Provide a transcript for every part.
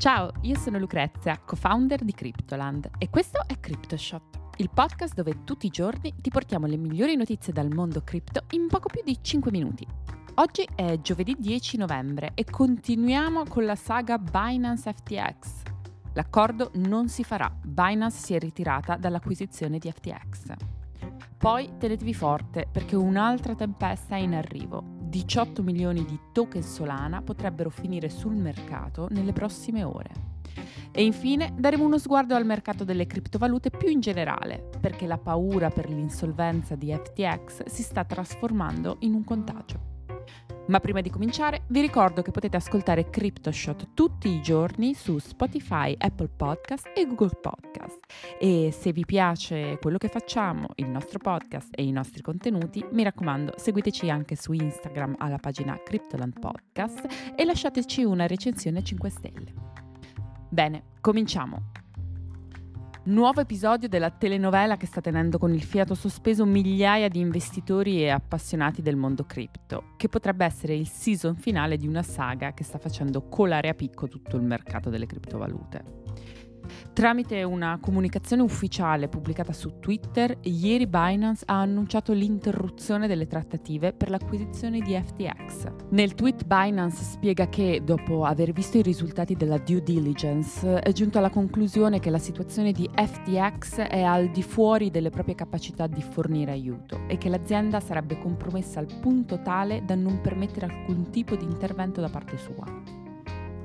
Ciao, io sono Lucrezia, co-founder di Cryptoland e questo è CryptoShot, il podcast dove tutti i giorni ti portiamo le migliori notizie dal mondo cripto in poco più di 5 minuti. Oggi è giovedì 10 novembre e continuiamo con la saga Binance FTX. L'accordo non si farà, Binance si è ritirata dall'acquisizione di FTX. Poi tenetevi forte perché un'altra tempesta è in arrivo. 18 milioni di token Solana potrebbero finire sul mercato nelle prossime ore. E infine daremo uno sguardo al mercato delle criptovalute più in generale, perché la paura per l'insolvenza di FTX si sta trasformando in un contagio. Ma prima di cominciare vi ricordo che potete ascoltare CryptoShot tutti i giorni su Spotify, Apple Podcast e Google Podcast. E se vi piace quello che facciamo, il nostro podcast e i nostri contenuti, mi raccomando, seguiteci anche su Instagram alla pagina Cryptoland Podcast e lasciateci una recensione 5 stelle. Bene, cominciamo. Nuovo episodio della telenovela che sta tenendo con il fiato sospeso migliaia di investitori e appassionati del mondo cripto, che potrebbe essere il season finale di una saga che sta facendo colare a picco tutto il mercato delle criptovalute. Tramite una comunicazione ufficiale pubblicata su Twitter, ieri Binance ha annunciato l'interruzione delle trattative per l'acquisizione di FTX. Nel tweet Binance spiega che, dopo aver visto i risultati della due diligence, è giunto alla conclusione che la situazione di FTX è al di fuori delle proprie capacità di fornire aiuto e che l'azienda sarebbe compromessa al punto tale da non permettere alcun tipo di intervento da parte sua.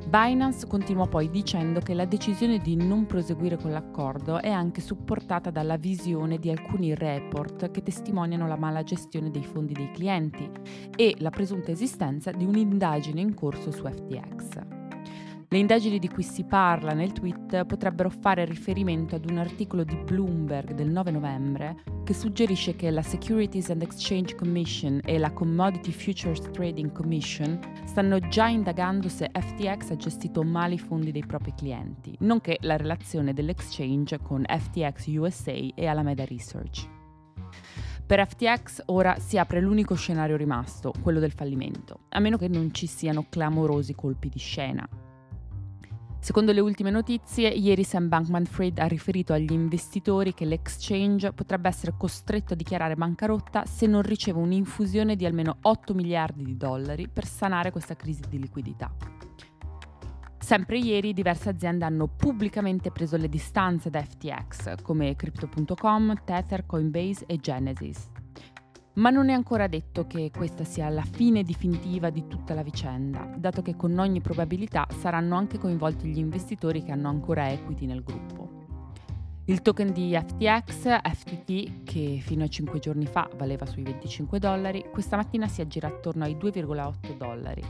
Binance continuò poi dicendo che la decisione di non proseguire con l'accordo è anche supportata dalla visione di alcuni report che testimoniano la mala gestione dei fondi dei clienti e la presunta esistenza di un'indagine in corso su FTX. Le indagini di cui si parla nel tweet potrebbero fare riferimento ad un articolo di Bloomberg del 9 novembre che suggerisce che la Securities and Exchange Commission e la Commodity Futures Trading Commission stanno già indagando se FTX ha gestito male i fondi dei propri clienti, nonché la relazione dell'exchange con FTX USA e Alameda Research. Per FTX ora si apre l'unico scenario rimasto, quello del fallimento, a meno che non ci siano clamorosi colpi di scena. Secondo le ultime notizie, ieri Sam Bankman-Fried ha riferito agli investitori che l'exchange potrebbe essere costretto a dichiarare bancarotta se non riceve un'infusione di almeno 8 miliardi di dollari per sanare questa crisi di liquidità. Sempre ieri diverse aziende hanno pubblicamente preso le distanze da FTX, come Crypto.com, Tether, Coinbase e Genesis. Ma non è ancora detto che questa sia la fine definitiva di tutta la vicenda, dato che con ogni probabilità saranno anche coinvolti gli investitori che hanno ancora equity nel gruppo. Il token di FTX, FTT, che fino a 5 giorni fa valeva sui 25 dollari, questa mattina si aggira attorno ai 2,8 dollari,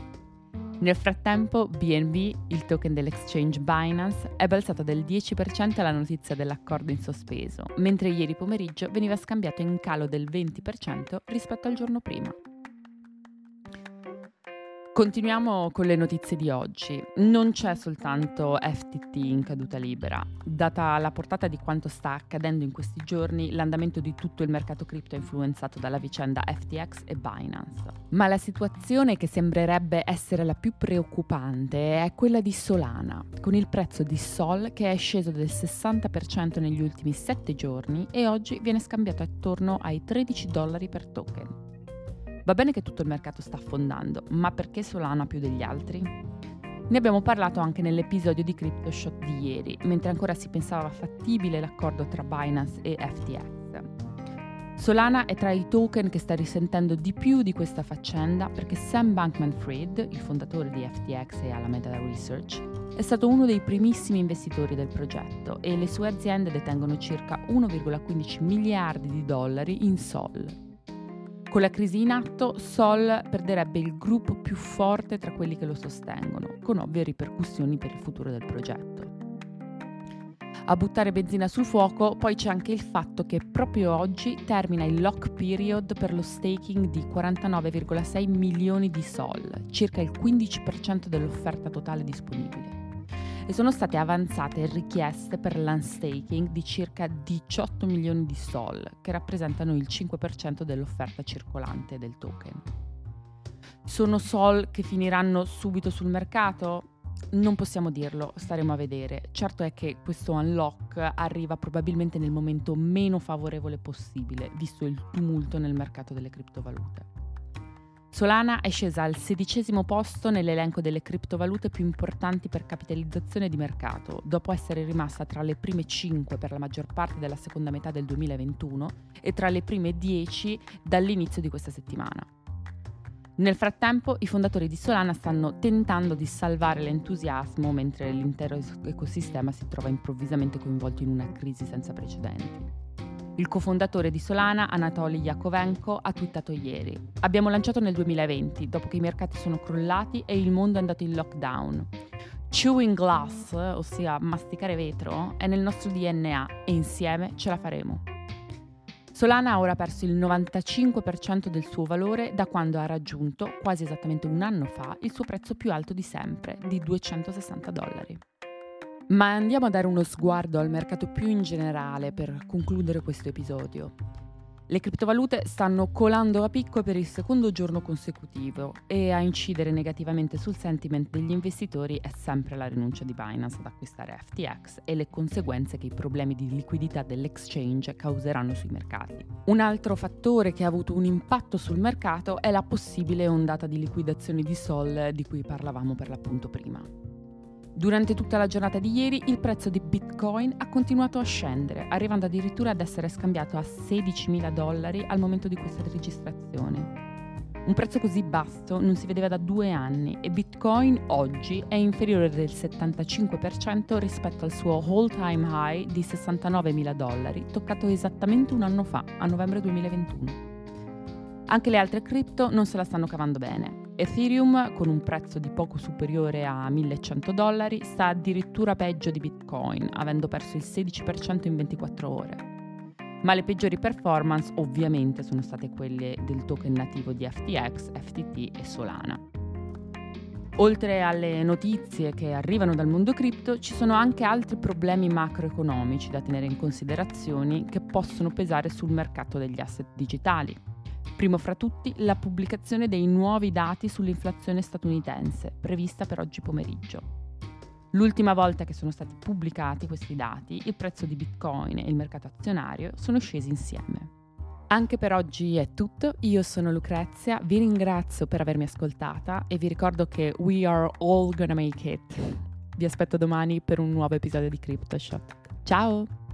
nel frattempo, BNB, il token dell'exchange Binance, è balzato del 10% alla notizia dell'accordo in sospeso, mentre ieri pomeriggio veniva scambiato in calo del 20% rispetto al giorno prima. Continuiamo con le notizie di oggi. Non c'è soltanto FTT in caduta libera. Data la portata di quanto sta accadendo in questi giorni, l'andamento di tutto il mercato cripto è influenzato dalla vicenda FTX e Binance. Ma la situazione che sembrerebbe essere la più preoccupante è quella di Solana, con il prezzo di Sol che è sceso del 60% negli ultimi 7 giorni e oggi viene scambiato attorno ai 13 dollari per token. Va bene che tutto il mercato sta affondando, ma perché Solana più degli altri? Ne abbiamo parlato anche nell'episodio di CryptoShot di ieri, mentre ancora si pensava fattibile l'accordo tra Binance e FTX. Solana è tra i token che sta risentendo di più di questa faccenda perché Sam Bankman-Fried, il fondatore di FTX e Alameda Research, è stato uno dei primissimi investitori del progetto e le sue aziende detengono circa 1,15 miliardi di dollari in Sol, con la crisi in atto, Sol perderebbe il gruppo più forte tra quelli che lo sostengono, con ovvie ripercussioni per il futuro del progetto. A buttare benzina sul fuoco poi c'è anche il fatto che proprio oggi termina il lock period per lo staking di 49,6 milioni di Sol, circa il 15% dell'offerta totale disponibile e sono state avanzate richieste per l'unstaking di circa 18 milioni di SOL, che rappresentano il 5% dell'offerta circolante del token. Sono SOL che finiranno subito sul mercato? Non possiamo dirlo, staremo a vedere. Certo è che questo unlock arriva probabilmente nel momento meno favorevole possibile, visto il tumulto nel mercato delle criptovalute. Solana è scesa al sedicesimo posto nell'elenco delle criptovalute più importanti per capitalizzazione di mercato, dopo essere rimasta tra le prime 5 per la maggior parte della seconda metà del 2021 e tra le prime 10 dall'inizio di questa settimana. Nel frattempo i fondatori di Solana stanno tentando di salvare l'entusiasmo mentre l'intero ecosistema si trova improvvisamente coinvolto in una crisi senza precedenti. Il cofondatore di Solana, Anatoly Yakovenko, ha twittato ieri. Abbiamo lanciato nel 2020, dopo che i mercati sono crollati e il mondo è andato in lockdown. Chewing glass, ossia masticare vetro, è nel nostro DNA e insieme ce la faremo. Solana ha ora perso il 95% del suo valore da quando ha raggiunto, quasi esattamente un anno fa, il suo prezzo più alto di sempre, di 260 dollari. Ma andiamo a dare uno sguardo al mercato più in generale per concludere questo episodio. Le criptovalute stanno colando a picco per il secondo giorno consecutivo e a incidere negativamente sul sentiment degli investitori è sempre la rinuncia di Binance ad acquistare FTX e le conseguenze che i problemi di liquidità dell'exchange causeranno sui mercati. Un altro fattore che ha avuto un impatto sul mercato è la possibile ondata di liquidazioni di Sol di cui parlavamo per l'appunto prima. Durante tutta la giornata di ieri il prezzo di Bitcoin ha continuato a scendere, arrivando addirittura ad essere scambiato a 16.000 dollari al momento di questa registrazione. Un prezzo così basso non si vedeva da due anni e Bitcoin oggi è inferiore del 75% rispetto al suo all-time high di 69.000 dollari, toccato esattamente un anno fa, a novembre 2021. Anche le altre cripto non se la stanno cavando bene. Ethereum, con un prezzo di poco superiore a 1100 dollari, sta addirittura peggio di Bitcoin, avendo perso il 16% in 24 ore. Ma le peggiori performance ovviamente sono state quelle del token nativo di FTX, FTT e Solana. Oltre alle notizie che arrivano dal mondo cripto, ci sono anche altri problemi macroeconomici da tenere in considerazione che possono pesare sul mercato degli asset digitali. Primo fra tutti la pubblicazione dei nuovi dati sull'inflazione statunitense, prevista per oggi pomeriggio. L'ultima volta che sono stati pubblicati questi dati, il prezzo di Bitcoin e il mercato azionario sono scesi insieme. Anche per oggi è tutto, io sono Lucrezia, vi ringrazio per avermi ascoltata e vi ricordo che we are all gonna make it. Vi aspetto domani per un nuovo episodio di CryptoShot. Ciao!